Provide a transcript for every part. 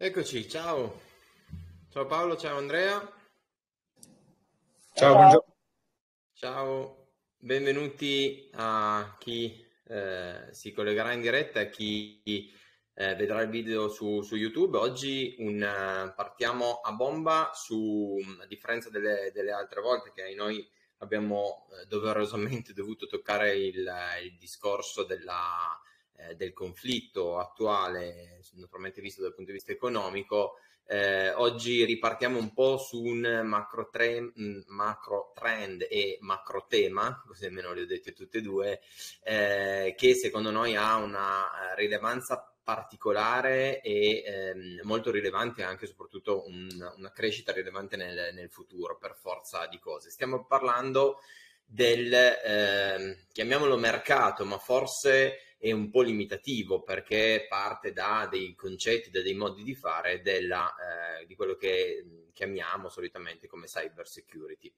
Eccoci, ciao. Ciao Paolo, ciao Andrea. Ciao, buongiorno. Ciao, benvenuti a chi eh, si collegherà in diretta e a chi eh, vedrà il video su, su YouTube. Oggi un, uh, partiamo a bomba su, a differenza delle, delle altre volte che noi abbiamo eh, doverosamente dovuto toccare il, il discorso della, eh, del conflitto attuale, naturalmente visto dal punto di vista economico, eh, oggi ripartiamo un po' su un macro, tre, macro trend e macro tema, così almeno le ho dette tutte e due, eh, che secondo noi ha una rilevanza particolare e ehm, molto rilevante anche e soprattutto un, una crescita rilevante nel, nel, futuro per forza di cose. Stiamo parlando del, eh, chiamiamolo mercato, ma forse è un po' limitativo perché parte da dei concetti, da dei modi di fare della, eh, di quello che chiamiamo solitamente come cyber security.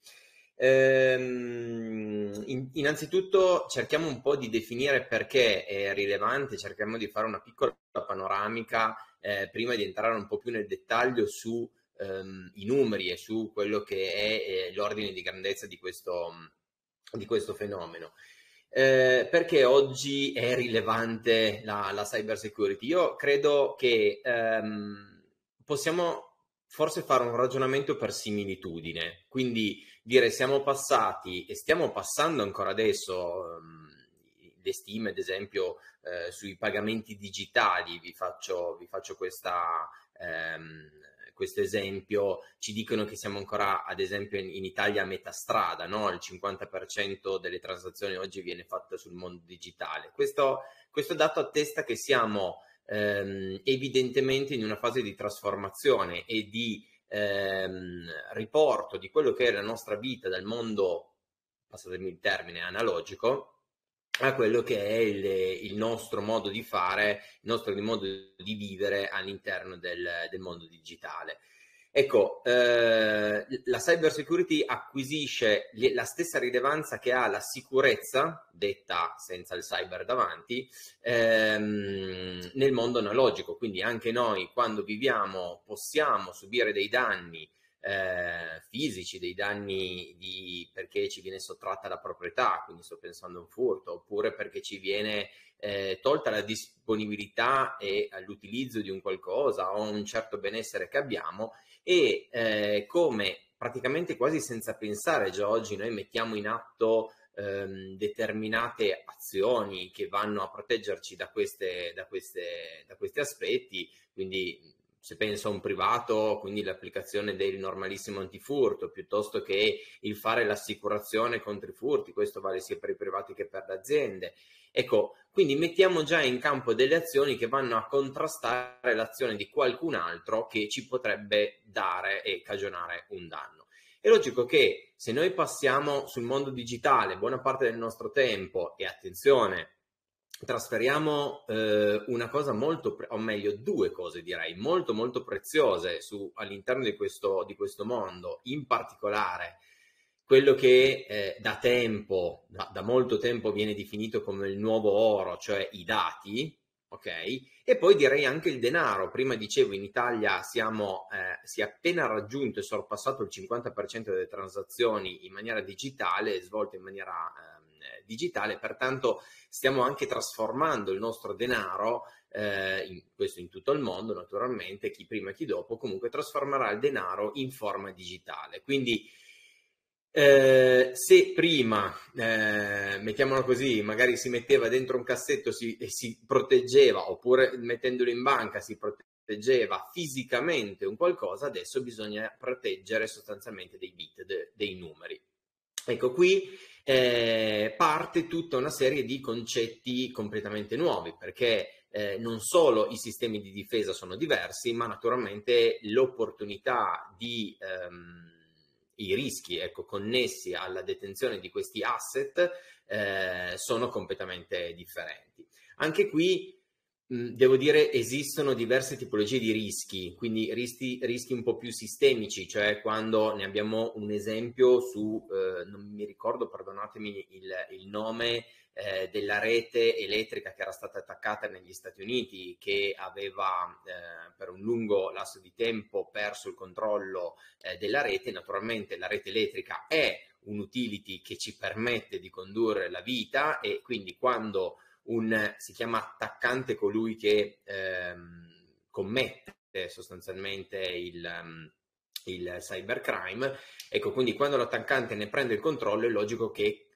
Ehm, innanzitutto cerchiamo un po' di definire perché è rilevante, cerchiamo di fare una piccola panoramica eh, prima di entrare un po' più nel dettaglio su ehm, i numeri e su quello che è eh, l'ordine di grandezza di questo, di questo fenomeno. Eh, perché oggi è rilevante la, la cyber security? Io credo che ehm, possiamo forse fare un ragionamento per similitudine, quindi dire siamo passati e stiamo passando ancora adesso ehm, le stime, ad esempio, eh, sui pagamenti digitali, vi faccio, vi faccio questa, ehm, questo esempio, ci dicono che siamo ancora, ad esempio, in, in Italia a metà strada, no? il 50% delle transazioni oggi viene fatta sul mondo digitale. Questo, questo dato attesta che siamo ehm, evidentemente in una fase di trasformazione e di ehm, riporto di quello che è la nostra vita dal mondo, passatemi il termine, analogico, a quello che è il, il, nostro modo di fare, il nostro modo di vivere all'interno del, del mondo digitale. Ecco, eh, la cyber security acquisisce la stessa rilevanza che ha la sicurezza, detta senza il cyber davanti, ehm, nel mondo analogico. Quindi anche noi quando viviamo possiamo subire dei danni eh, fisici, dei danni di, perché ci viene sottratta la proprietà, quindi sto pensando a un furto, oppure perché ci viene eh, tolta la disponibilità e l'utilizzo di un qualcosa o un certo benessere che abbiamo e eh, come praticamente quasi senza pensare già oggi noi mettiamo in atto ehm, determinate azioni che vanno a proteggerci da, queste, da, queste, da questi aspetti, quindi se penso a un privato, quindi l'applicazione del normalissimo antifurto, piuttosto che il fare l'assicurazione contro i furti, questo vale sia per i privati che per le aziende. Ecco, quindi mettiamo già in campo delle azioni che vanno a contrastare l'azione di qualcun altro che ci potrebbe dare e cagionare un danno. È logico che se noi passiamo sul mondo digitale buona parte del nostro tempo, e attenzione, trasferiamo eh, una cosa molto, pre- o meglio due cose direi, molto molto preziose su, all'interno di questo, di questo mondo, in particolare quello che eh, da tempo, da, da, molto tempo viene definito come il nuovo oro, cioè i dati, ok? E poi direi anche il denaro. Prima dicevo in Italia siamo, eh, si è appena raggiunto e sorpassato il 50% delle transazioni in maniera digitale, svolte in maniera eh, digitale, pertanto stiamo anche trasformando il nostro denaro, eh, in, questo in tutto il mondo naturalmente, chi prima e chi dopo, comunque trasformerà il denaro in forma digitale. Quindi eh, se prima, eh, mettiamolo così, magari si metteva dentro un cassetto si, e si proteggeva, oppure mettendolo in banca si proteggeva fisicamente un qualcosa, adesso bisogna proteggere sostanzialmente dei bit, de, dei numeri. Ecco, qui eh, parte tutta una serie di concetti completamente nuovi, perché eh, non solo i sistemi di difesa sono diversi, ma naturalmente l'opportunità di ehm, i rischi ecco, connessi alla detenzione di questi asset eh, sono completamente differenti. Anche qui devo dire esistono diverse tipologie di rischi, quindi rischi, rischi, un po' più sistemici, cioè quando ne abbiamo un esempio su, eh, non mi ricordo, perdonatemi il, il nome, eh, della rete elettrica che era stata attaccata negli Stati Uniti che aveva eh, per un lungo lasso di tempo perso il controllo eh, della rete. Naturalmente la rete elettrica è un utility che ci permette di condurre la vita e quindi quando un si chiama attaccante colui che ehm, commette sostanzialmente il, um, il cybercrime, ecco quindi quando l'attaccante ne prende il controllo è logico che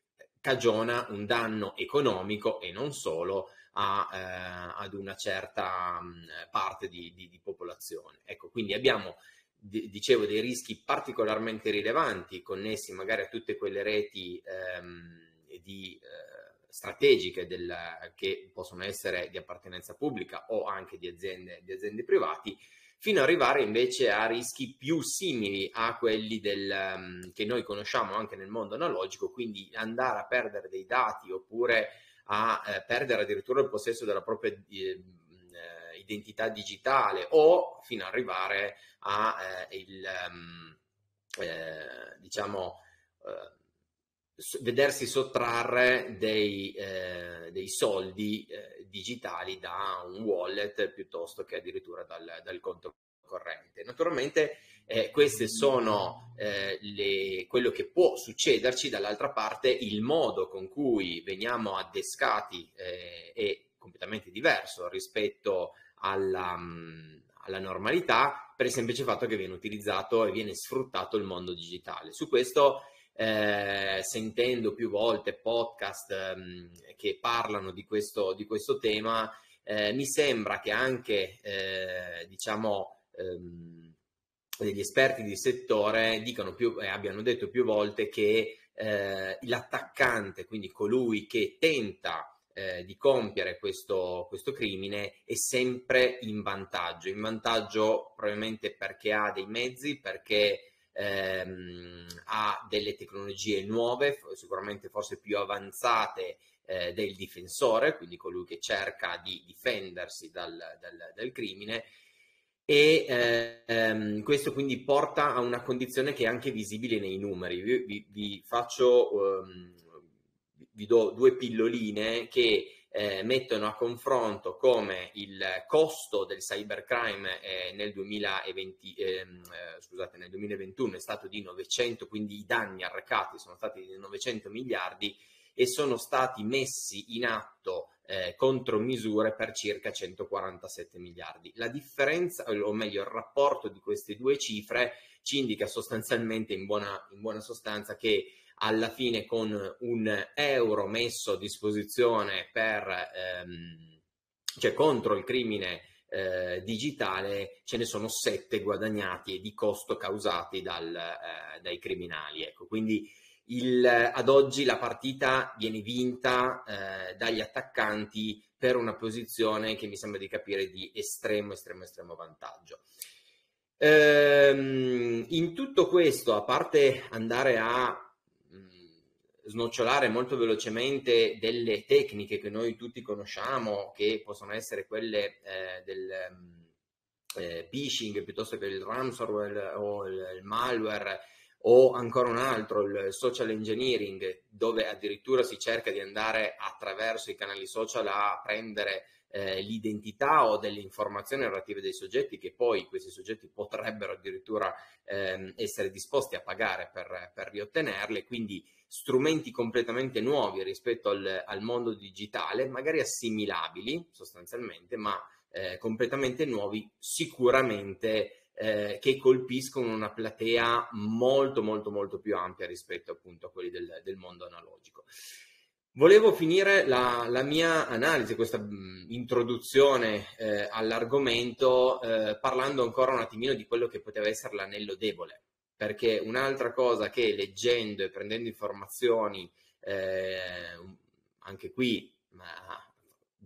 cagiona un danno economico e non solo a, eh, ad una certa mh, parte di, di, di, popolazione. Ecco, quindi abbiamo, dicevo, dei rischi particolarmente rilevanti connessi magari a tutte quelle reti ehm, di, eh, strategiche del, che possono essere di appartenenza pubblica o anche di aziende, di aziende privati, fino ad arrivare invece a rischi più simili a quelli del, um, che noi conosciamo anche nel mondo analogico, quindi andare a perdere dei dati oppure a eh, perdere addirittura il possesso della propria eh, identità digitale o fino ad arrivare a eh, il, um, diciamo eh, vedersi sottrarre dei, eh, dei soldi eh, digitali da un wallet piuttosto che addirittura dal, dal conto corrente. Naturalmente eh, queste sono eh, le, quello che può succederci, dall'altra parte il modo con cui veniamo addescati eh, è completamente diverso rispetto alla, mm, alla normalità per il semplice fatto che viene utilizzato e viene sfruttato il mondo digitale. Su questo eh, sentendo più volte podcast ehm, che parlano di questo, di questo tema, eh, mi sembra che anche, eh, diciamo, ehm, degli esperti di settore più, e abbiano detto più volte che eh, l'attaccante, quindi colui che tenta eh, di compiere questo, questo, crimine è sempre in vantaggio, in vantaggio probabilmente perché ha dei mezzi, perché ehm, ha delle tecnologie nuove, sicuramente forse più avanzate eh, del difensore, quindi colui che cerca di difendersi dal, dal, dal crimine. E ehm, questo quindi porta a una condizione che è anche visibile nei numeri. Vi, vi, vi faccio, um, vi do due pilloline che eh, mettono a confronto come il costo del cybercrime eh, nel, 2020, ehm, eh, scusate, nel 2021 è stato di 900, quindi i danni arrecati sono stati di 900 miliardi e sono stati messi in atto eh, contromisure per circa 147 miliardi. La differenza, o meglio il rapporto di queste due cifre ci indica sostanzialmente in buona, in buona sostanza che alla fine con un euro messo a disposizione per, ehm, cioè contro il crimine eh, digitale ce ne sono sette guadagnati e di costo causati dal, eh, dai criminali. Ecco, quindi il, ad oggi la partita viene vinta eh, dagli attaccanti per una posizione che mi sembra di capire di estremo, estremo, estremo vantaggio. Ehm, in tutto questo, a parte andare a snocciolare molto velocemente delle tecniche che noi tutti conosciamo, che possono essere quelle eh, del mm, eh, phishing piuttosto che il ransomware o il, malware o ancora un altro, il social engineering, dove addirittura si cerca di andare attraverso i canali social a prendere eh, l'identità o delle informazioni relative dei soggetti che poi questi soggetti potrebbero addirittura ehm, essere disposti a pagare per, per riottenerle, quindi strumenti completamente nuovi rispetto al, al mondo digitale, magari assimilabili sostanzialmente, ma eh, completamente nuovi sicuramente eh, che colpiscono una platea molto molto molto più ampia rispetto appunto a quelli del, del mondo analogico. Volevo finire la, la mia analisi, questa introduzione eh, all'argomento, eh, parlando ancora un attimino di quello che poteva essere l'anello debole, perché un'altra cosa che leggendo e prendendo informazioni, eh, anche qui, ma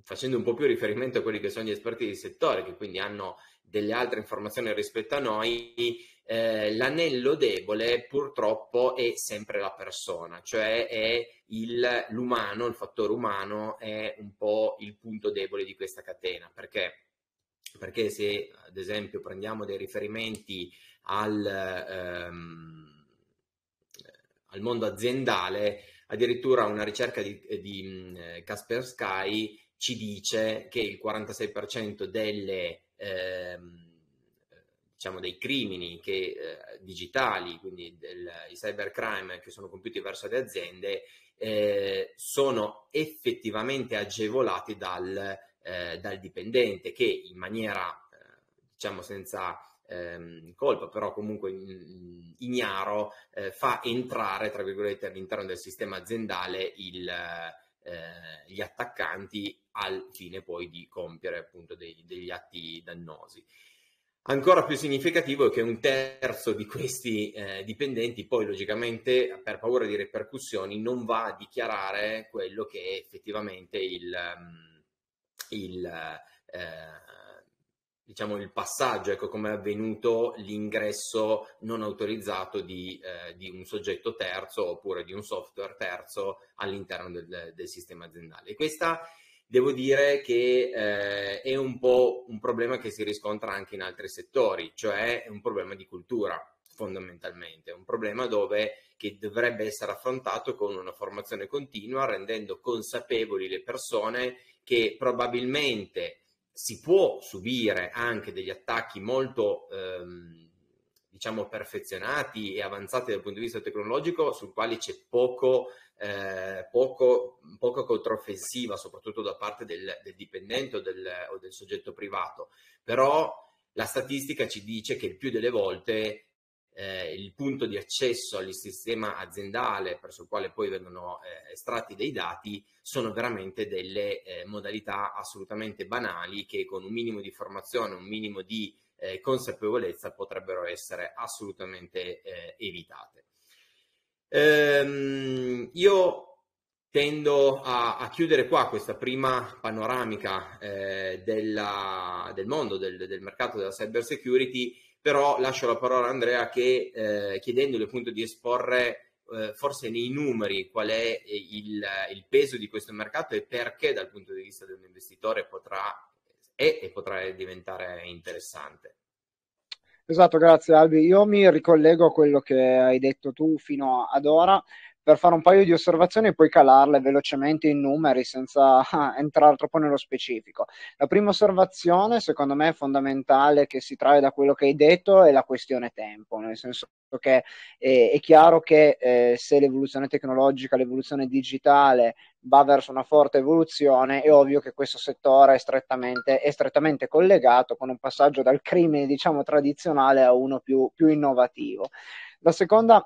facendo un po' più riferimento a quelli che sono gli esperti di settore, che quindi hanno delle altre informazioni rispetto a noi, eh, l'anello debole purtroppo è sempre la persona, cioè è il, l'umano, il fattore umano è un po' il punto debole di questa catena, perché, perché se ad esempio prendiamo dei riferimenti al, ehm, al mondo aziendale, addirittura una ricerca di, di Casper Sky ci dice che il 46% delle, ehm, diciamo, dei crimini che, eh, digitali, quindi del, i cybercrime che sono compiuti verso le aziende, eh, sono effettivamente agevolati dal, eh, dal dipendente che in maniera, eh, diciamo, senza ehm, colpa, però comunque ignaro, eh, fa entrare, tra virgolette, all'interno del sistema aziendale il, eh, gli attaccanti al fine poi di compiere appunto dei, degli atti dannosi. Ancora più significativo è che un terzo di questi eh, dipendenti poi logicamente per paura di ripercussioni non va a dichiarare quello che è effettivamente il, il, eh, diciamo, il passaggio, ecco come è avvenuto l'ingresso non autorizzato di, eh, di, un soggetto terzo oppure di un software terzo all'interno del, del sistema aziendale. Questa devo dire che eh, è un po' un problema che si riscontra anche in altri settori, cioè è un problema di cultura fondamentalmente, un problema dove che dovrebbe essere affrontato con una formazione continua, rendendo consapevoli le persone che probabilmente si può subire anche degli attacchi molto ehm, diciamo perfezionati e avanzati dal punto di vista tecnologico sul quali c'è poco, eh, poco, poca controffensiva soprattutto da parte del, del dipendente o del, o del soggetto privato. Però la statistica ci dice che il più delle volte eh, il punto di accesso al sistema aziendale presso il quale poi vengono eh, estratti dei dati sono veramente delle eh, modalità assolutamente banali che con un minimo di formazione, un minimo di eh, consapevolezza potrebbero essere assolutamente eh, evitate. Ehm, io tendo a, a, chiudere qua questa prima panoramica eh, della, del mondo del, del mercato della cyber security però lascio la parola a Andrea che eh, chiedendole appunto di esporre eh, forse nei numeri qual è il, il, peso di questo mercato e perché dal punto di vista dell'investitore potrà è e potrà diventare interessante. Esatto, grazie Albi. Io mi ricollego a quello che hai detto tu fino ad ora per fare un paio di osservazioni e poi calarle velocemente in numeri senza entrare troppo nello specifico. La prima osservazione, secondo me, è fondamentale che si trae da quello che hai detto è la questione tempo, nel senso che eh, è chiaro che eh, se l'evoluzione tecnologica, l'evoluzione digitale va verso una forte evoluzione, è ovvio che questo settore è strettamente, è strettamente collegato con un passaggio dal crimine, diciamo, tradizionale a uno più, più innovativo. La seconda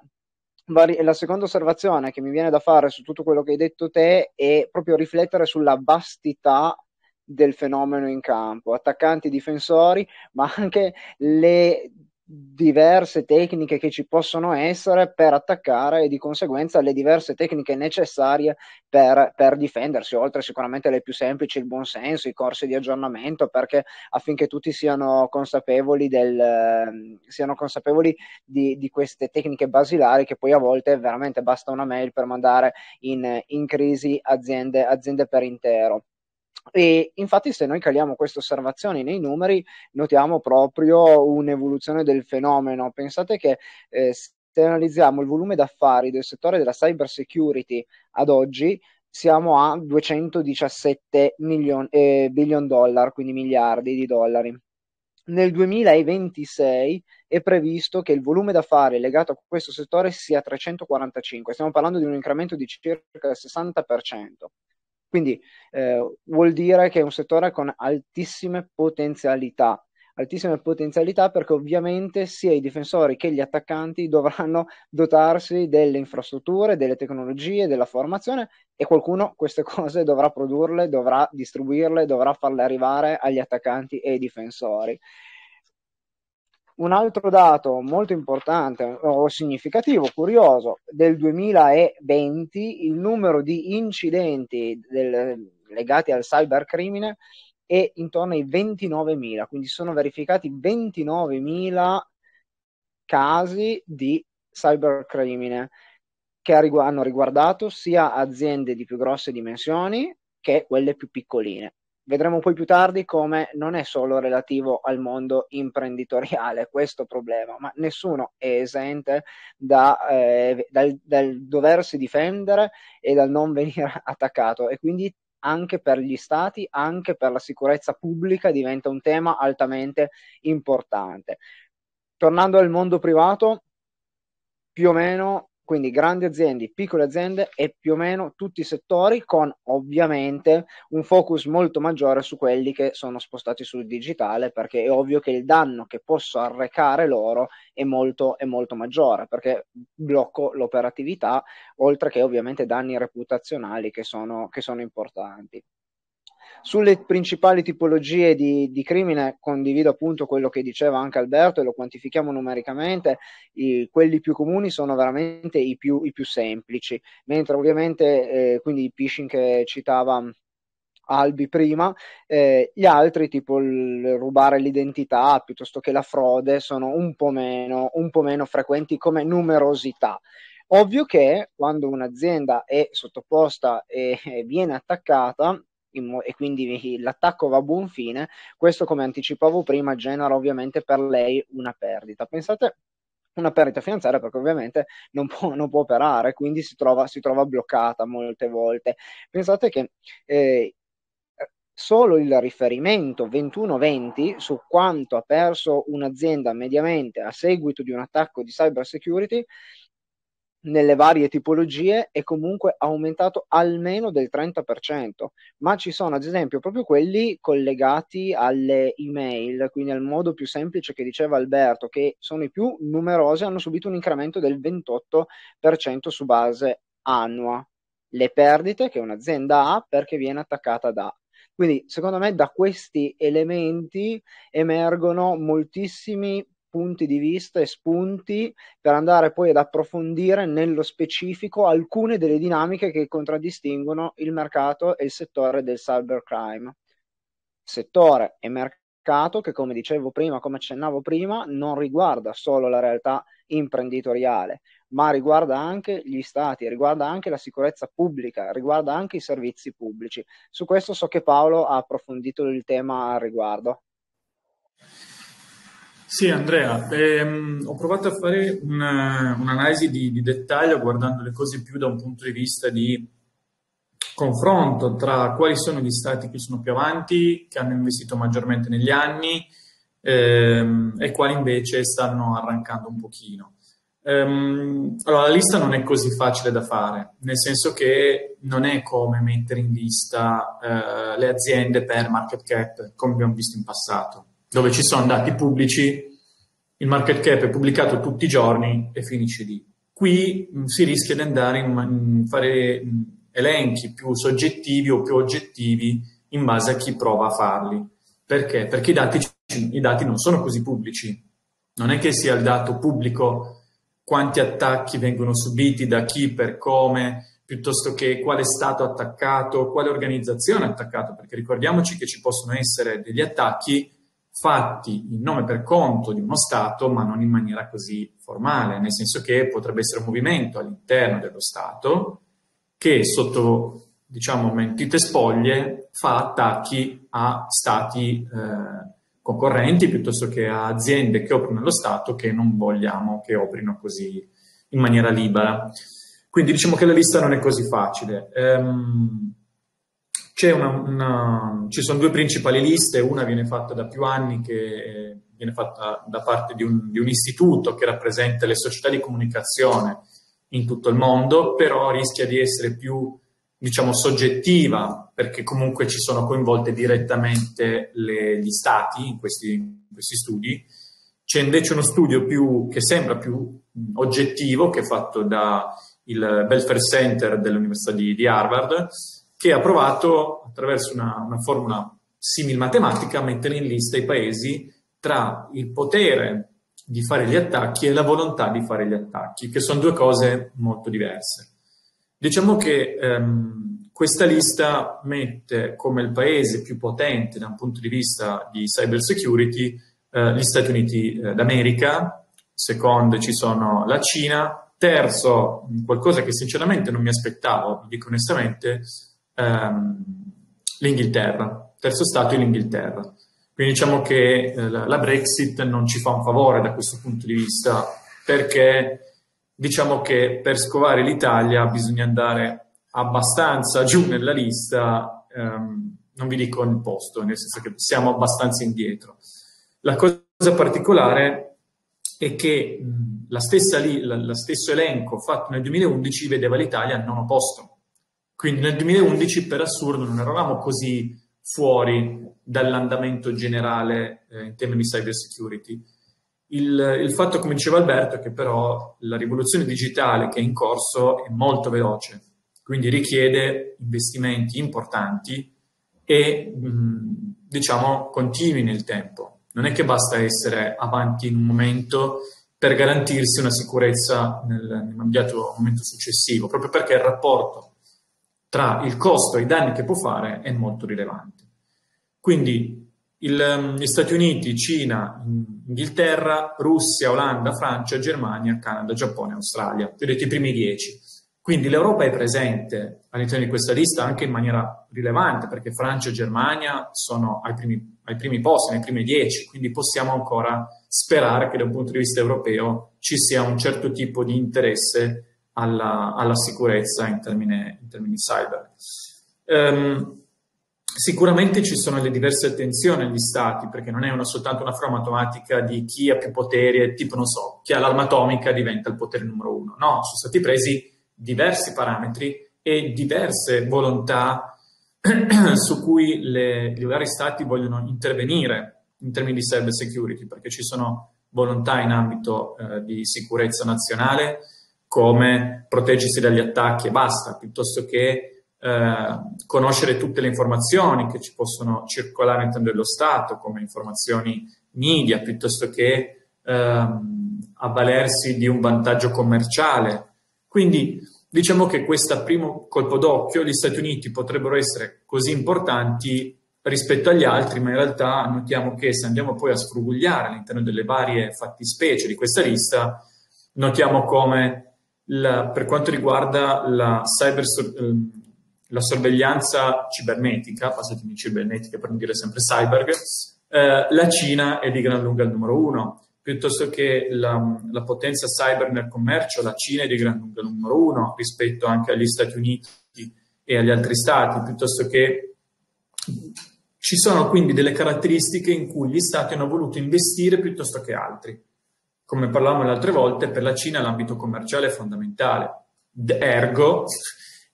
la seconda osservazione che mi viene da fare su tutto quello che hai detto te è proprio riflettere sulla vastità del fenomeno in campo, attaccanti, difensori, ma anche le diverse tecniche che ci possono essere per attaccare e di conseguenza le diverse tecniche necessarie per, per difendersi, oltre sicuramente le più semplici, il buonsenso, i corsi di aggiornamento, perché affinché tutti siano consapevoli, del, siano consapevoli di, di, queste tecniche basilari che poi a volte veramente basta una mail per mandare in, in crisi aziende, aziende per intero. E infatti, se noi caliamo queste osservazioni nei numeri, notiamo proprio un'evoluzione del fenomeno. Pensate che eh, se analizziamo il volume d'affari del settore della cyber security ad oggi, siamo a 217 milioni, eh, billion dollar, quindi miliardi di dollari. Nel 2026 è previsto che il volume d'affari legato a questo settore sia 345, stiamo parlando di un incremento di circa il 60%. Quindi eh, vuol dire che è un settore con altissime potenzialità, altissime potenzialità perché ovviamente sia i difensori che gli attaccanti dovranno dotarsi delle infrastrutture, delle tecnologie, della formazione e qualcuno queste cose dovrà produrle, dovrà distribuirle, dovrà farle arrivare agli attaccanti e ai difensori. Un altro dato molto importante o significativo, curioso, del 2020 il numero di incidenti del, legati al cybercrimine è intorno ai 29.000, quindi sono verificati 29.000 casi di cybercrimine che hanno riguardato sia aziende di più grosse dimensioni che quelle più piccoline vedremo poi più tardi come non è solo relativo al mondo imprenditoriale questo problema, ma nessuno è esente da, eh, dal, dal, doversi difendere e dal non venire attaccato e quindi anche per gli stati, anche per la sicurezza pubblica diventa un tema altamente importante. Tornando al mondo privato, più o meno quindi grandi aziende, piccole aziende e più o meno tutti i settori con ovviamente un focus molto maggiore su quelli che sono spostati sul digitale perché è ovvio che il danno che posso arrecare loro è molto, è molto maggiore perché blocco l'operatività oltre che ovviamente danni reputazionali che sono, che sono importanti. Sulle principali tipologie di, di, crimine condivido appunto quello che diceva anche Alberto e lo quantifichiamo numericamente, I, quelli più comuni sono veramente i più, i più semplici, mentre ovviamente eh, quindi i phishing che citava Albi prima, eh, gli altri tipo il rubare l'identità piuttosto che la frode sono un po' meno, un po meno frequenti come numerosità. Ovvio che quando un'azienda è sottoposta e viene attaccata, e quindi l'attacco va a buon fine, questo come anticipavo prima genera ovviamente per lei una perdita. Pensate una perdita finanziaria perché ovviamente non può, non può operare, quindi si trova, si trova, bloccata molte volte. Pensate che eh, solo il riferimento 21-20 su quanto ha perso un'azienda mediamente a seguito di un attacco di cyber security nelle varie tipologie è comunque aumentato almeno del 30%, ma ci sono ad esempio proprio quelli collegati alle email, quindi al modo più semplice che diceva Alberto, che sono i più numerosi, hanno subito un incremento del 28% su base annua. Le perdite che un'azienda ha perché viene attaccata da quindi, secondo me, da questi elementi emergono moltissimi punti di vista e spunti per andare poi ad approfondire nello specifico alcune delle dinamiche che contraddistinguono il mercato e il settore del cybercrime. Settore e mercato che, come dicevo prima, come accennavo prima, non riguarda solo la realtà imprenditoriale, ma riguarda anche gli stati, riguarda anche la sicurezza pubblica, riguarda anche i servizi pubblici. Su questo so che Paolo ha approfondito il tema al riguardo. Sì, Andrea, ehm, ho provato a fare una, un'analisi di, di, dettaglio guardando le cose più da un punto di vista di confronto tra quali sono gli stati che sono più avanti, che hanno investito maggiormente negli anni ehm, e quali invece stanno arrancando un pochino. Ehm, allora, la lista non è così facile da fare, nel senso che non è come mettere in lista eh, le aziende per market cap, come abbiamo visto in passato dove ci sono dati pubblici, il market cap è pubblicato tutti i giorni e finisce lì. Qui mh, si rischia di andare a fare mh, elenchi più soggettivi o più oggettivi in base a chi prova a farli. Perché? Perché i dati, i dati non sono così pubblici. Non è che sia il dato pubblico quanti attacchi vengono subiti da chi, per come, piuttosto che quale stato attaccato, quale organizzazione attaccato, perché ricordiamoci che ci possono essere degli attacchi fatti in nome per conto di uno Stato, ma non in maniera così formale, nel senso che potrebbe essere un movimento all'interno dello Stato che sotto, diciamo, mentite spoglie fa attacchi a stati eh, concorrenti piuttosto che a aziende che operano nello Stato che non vogliamo che operino così in maniera libera. Quindi diciamo che la lista non è così facile. Um, una, una, ci sono due principali liste, una viene fatta da più anni, che viene fatta da parte di un, di un istituto che rappresenta le società di comunicazione in tutto il mondo, però rischia di essere più, diciamo, soggettiva, perché comunque ci sono coinvolte direttamente le, gli stati in questi, in questi, studi. C'è invece uno studio più, che sembra più oggettivo, che è fatto dal Belfair Center dell'Università di, di Harvard, che ha provato attraverso una, una formula simil matematica a mettere in lista i paesi tra il potere di fare gli attacchi e la volontà di fare gli attacchi, che sono due cose molto diverse. Diciamo che ehm, questa lista mette come il paese più potente da un punto di vista di cyber security eh, gli Stati Uniti eh, d'America, secondo ci sono la Cina, terzo, qualcosa che sinceramente non mi aspettavo, dico onestamente, ehm, l'Inghilterra, terzo stato è l'Inghilterra. Quindi diciamo che eh, la Brexit non ci fa un favore da questo punto di vista, perché diciamo che per scovare l'Italia bisogna andare abbastanza giù nella lista ehm, non vi dico il posto, nel senso che siamo abbastanza indietro. La cosa particolare è che mh, la stessa la, la stesso elenco fatto nel 2011 vedeva l'Italia al nono posto. Quindi nel 2011 per assurdo non eravamo così fuori dall'andamento generale eh, in termini di cyber security. Il, il, fatto, come diceva Alberto, è che però la rivoluzione digitale che è in corso è molto veloce, quindi richiede investimenti importanti e mh, diciamo continui nel tempo. Non è che basta essere avanti in un momento per garantirsi una sicurezza nel, nell'immediato momento successivo, proprio perché il rapporto tra il costo e i danni che può fare è molto rilevante. Quindi il, gli Stati Uniti, Cina, Inghilterra, Russia, Olanda, Francia, Germania, Canada, Giappone, Australia, vedete i primi dieci. Quindi l'Europa è presente all'interno di questa lista anche in maniera rilevante, perché Francia e Germania sono ai primi, ai primi posti, nei primi dieci, quindi possiamo ancora sperare che da un punto di vista europeo ci sia un certo tipo di interesse alla, alla sicurezza in termini, in termini cyber. Um, Sicuramente ci sono le diverse attenzioni agli stati, perché non è una, soltanto una forma automatica di chi ha più poteri, tipo, non so, chi ha l'arma atomica diventa il potere numero uno. No, sono stati presi diversi parametri e diverse volontà su cui le, i vari stati vogliono intervenire in termini di cyber security, perché ci sono volontà in ambito eh, di sicurezza nazionale, come proteggersi dagli attacchi e basta, piuttosto che eh, conoscere tutte le informazioni che ci possono circolare all'interno dello Stato, come informazioni media, piuttosto che eh, avvalersi di un vantaggio commerciale. Quindi diciamo che questo primo colpo d'occhio, gli Stati Uniti potrebbero essere così importanti rispetto agli altri, ma in realtà notiamo che se andiamo poi a sfrugugliare all'interno delle varie fattispecie di questa lista, notiamo come la, per quanto riguarda la, cyber, ehm, la sorveglianza cibernetica, passatemi cibernetica per non dire sempre cyber, eh, la Cina è di gran lunga il numero uno piuttosto che la, la, potenza cyber nel commercio, la Cina è di gran lunga numero uno rispetto anche agli Stati Uniti e agli altri stati, piuttosto che ci sono quindi delle caratteristiche in cui gli stati hanno voluto investire piuttosto che altri. Come parlavamo le altre volte, per la Cina l'ambito commerciale è fondamentale. Ergo,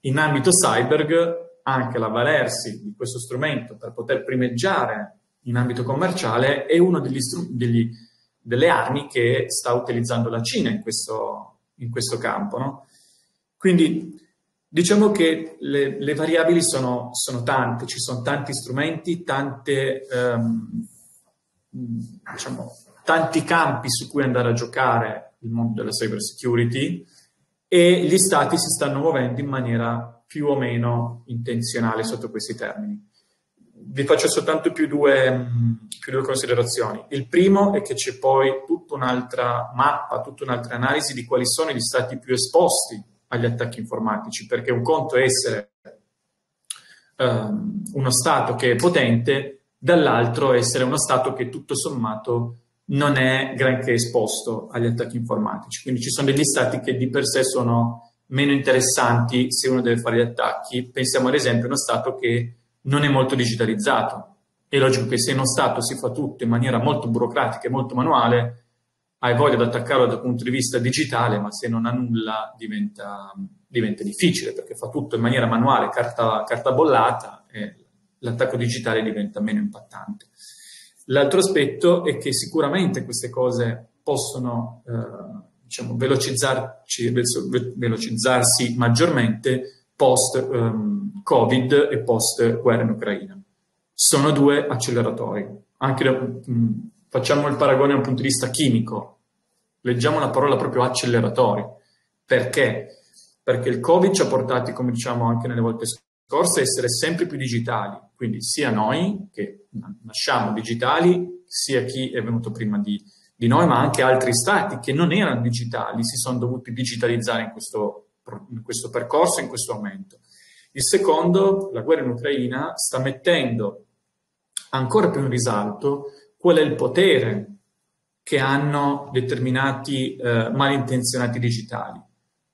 in ambito cyber, anche l'avvalersi di questo strumento per poter primeggiare in ambito commerciale è degli, degli delle armi che sta utilizzando la Cina in questo, in questo campo. No? Quindi diciamo che le, le variabili sono, sono, tante, ci sono tanti strumenti, tante, um, diciamo, tanti campi su cui andare a giocare il mondo della cyber security e gli stati si stanno muovendo in maniera più o meno intenzionale sotto questi termini vi faccio soltanto più due, più due, considerazioni. Il primo è che c'è poi tutta un'altra mappa, tutta un'altra analisi di quali sono gli stati più esposti agli attacchi informatici, perché un conto è essere um, uno Stato che è potente, dall'altro essere uno Stato che tutto sommato non è granché esposto agli attacchi informatici. Quindi ci sono degli Stati che di per sé sono meno interessanti se uno deve fare gli attacchi. Pensiamo ad esempio a uno Stato che non è molto digitalizzato. È logico che se uno Stato si fa tutto in maniera molto burocratica e molto manuale, hai voglia di attaccarlo dal punto di vista digitale, ma se non ha nulla diventa, diventa difficile perché fa tutto in maniera manuale, carta, carta bollata, e l'attacco digitale diventa meno impattante. L'altro aspetto è che sicuramente queste cose possono eh, diciamo, velocizzarsi maggiormente post-Covid ehm, e post-guerra in Ucraina. Sono due acceleratori. Anche da, mh, facciamo il paragone da un punto di vista chimico. Leggiamo la parola proprio acceleratori. Perché? Perché il Covid ci ha portati, come diciamo anche nelle volte scorse, a essere sempre più digitali. Quindi sia noi che nasciamo digitali, sia chi è venuto prima di, di noi, ma anche altri stati che non erano digitali, si sono dovuti digitalizzare in questo in questo percorso, in questo momento. Il secondo, la guerra in Ucraina sta mettendo ancora più in risalto qual è il potere che hanno determinati eh, malintenzionati digitali.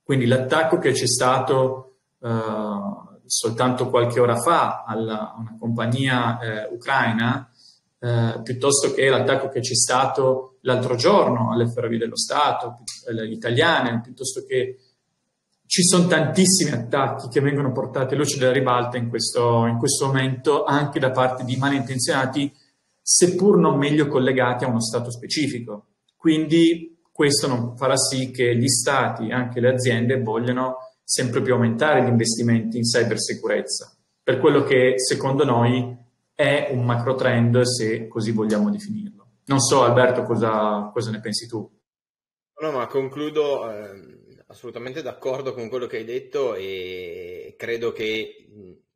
Quindi l'attacco che c'è stato eh, soltanto qualche ora fa alla, una compagnia eh, ucraina, eh, piuttosto che l'attacco che c'è stato l'altro giorno alle ferrovie dello Stato, eh, italiane, piuttosto che ci sono tantissimi attacchi che vengono portati a luce della ribalta in questo, in questo momento anche da parte di malintenzionati, seppur non meglio collegati a uno Stato specifico. Quindi questo non farà sì che gli Stati, anche le aziende, vogliano sempre più aumentare gli investimenti in cybersicurezza, per quello che secondo noi è un macro trend, se così vogliamo definirlo. Non so, Alberto, cosa, cosa ne pensi tu? No, ma concludo eh, assolutamente d'accordo con quello che hai detto e credo che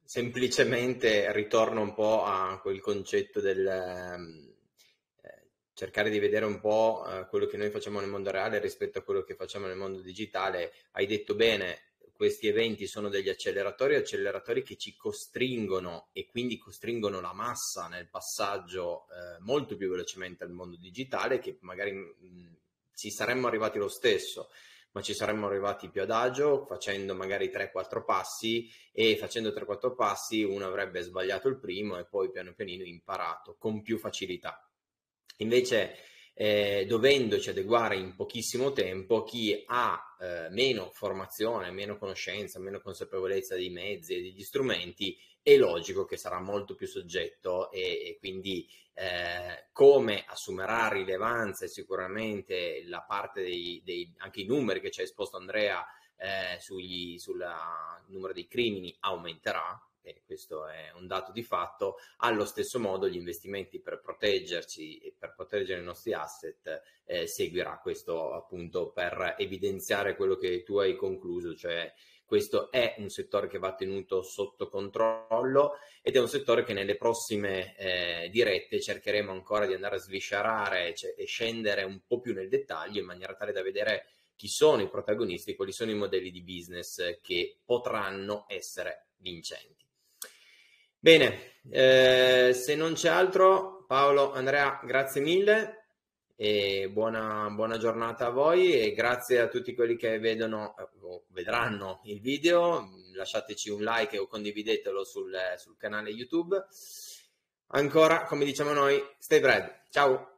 semplicemente ritorno un po' a quel concetto del ehm, eh, cercare di vedere un po' eh, quello che noi facciamo nel mondo reale rispetto a quello che facciamo nel mondo digitale. Hai detto bene, questi eventi sono degli acceleratori, acceleratori che ci costringono e quindi costringono la massa nel passaggio eh, molto più velocemente al mondo digitale, che magari mh, mm, ci saremmo arrivati lo stesso, ma ci saremmo arrivati più adagio facendo magari 3-4 passi e facendo 3-4 passi uno avrebbe sbagliato il primo e poi piano pianino imparato con più facilità. Invece eh, dovendoci adeguare in pochissimo tempo, chi ha eh, meno formazione, meno conoscenza, meno consapevolezza dei mezzi e degli strumenti, è logico che sarà molto più soggetto e, e quindi eh, come assumerà rilevanza sicuramente la parte dei, dei anche i numeri che ci ha esposto Andrea eh, sugli, sul numero dei crimini aumenterà, e questo è un dato di fatto, allo stesso modo gli investimenti per proteggerci e per proteggere i nostri asset eh, seguirà questo appunto per evidenziare quello che tu hai concluso, cioè questo è un settore che va tenuto sotto controllo ed è un settore che nelle prossime eh, dirette cercheremo ancora di andare a sviscerare cioè, e scendere un po' più nel dettaglio in maniera tale da vedere chi sono i protagonisti, quali sono i modelli di business che potranno essere vincenti. Bene, eh, se non c'è altro, Paolo, Andrea, grazie mille e buona, buona, giornata a voi e grazie a tutti quelli che vedono eh, o vedranno il video. Lasciateci un like o condividetelo sul, sul canale YouTube. Ancora, come diciamo noi, stay bread. Ciao!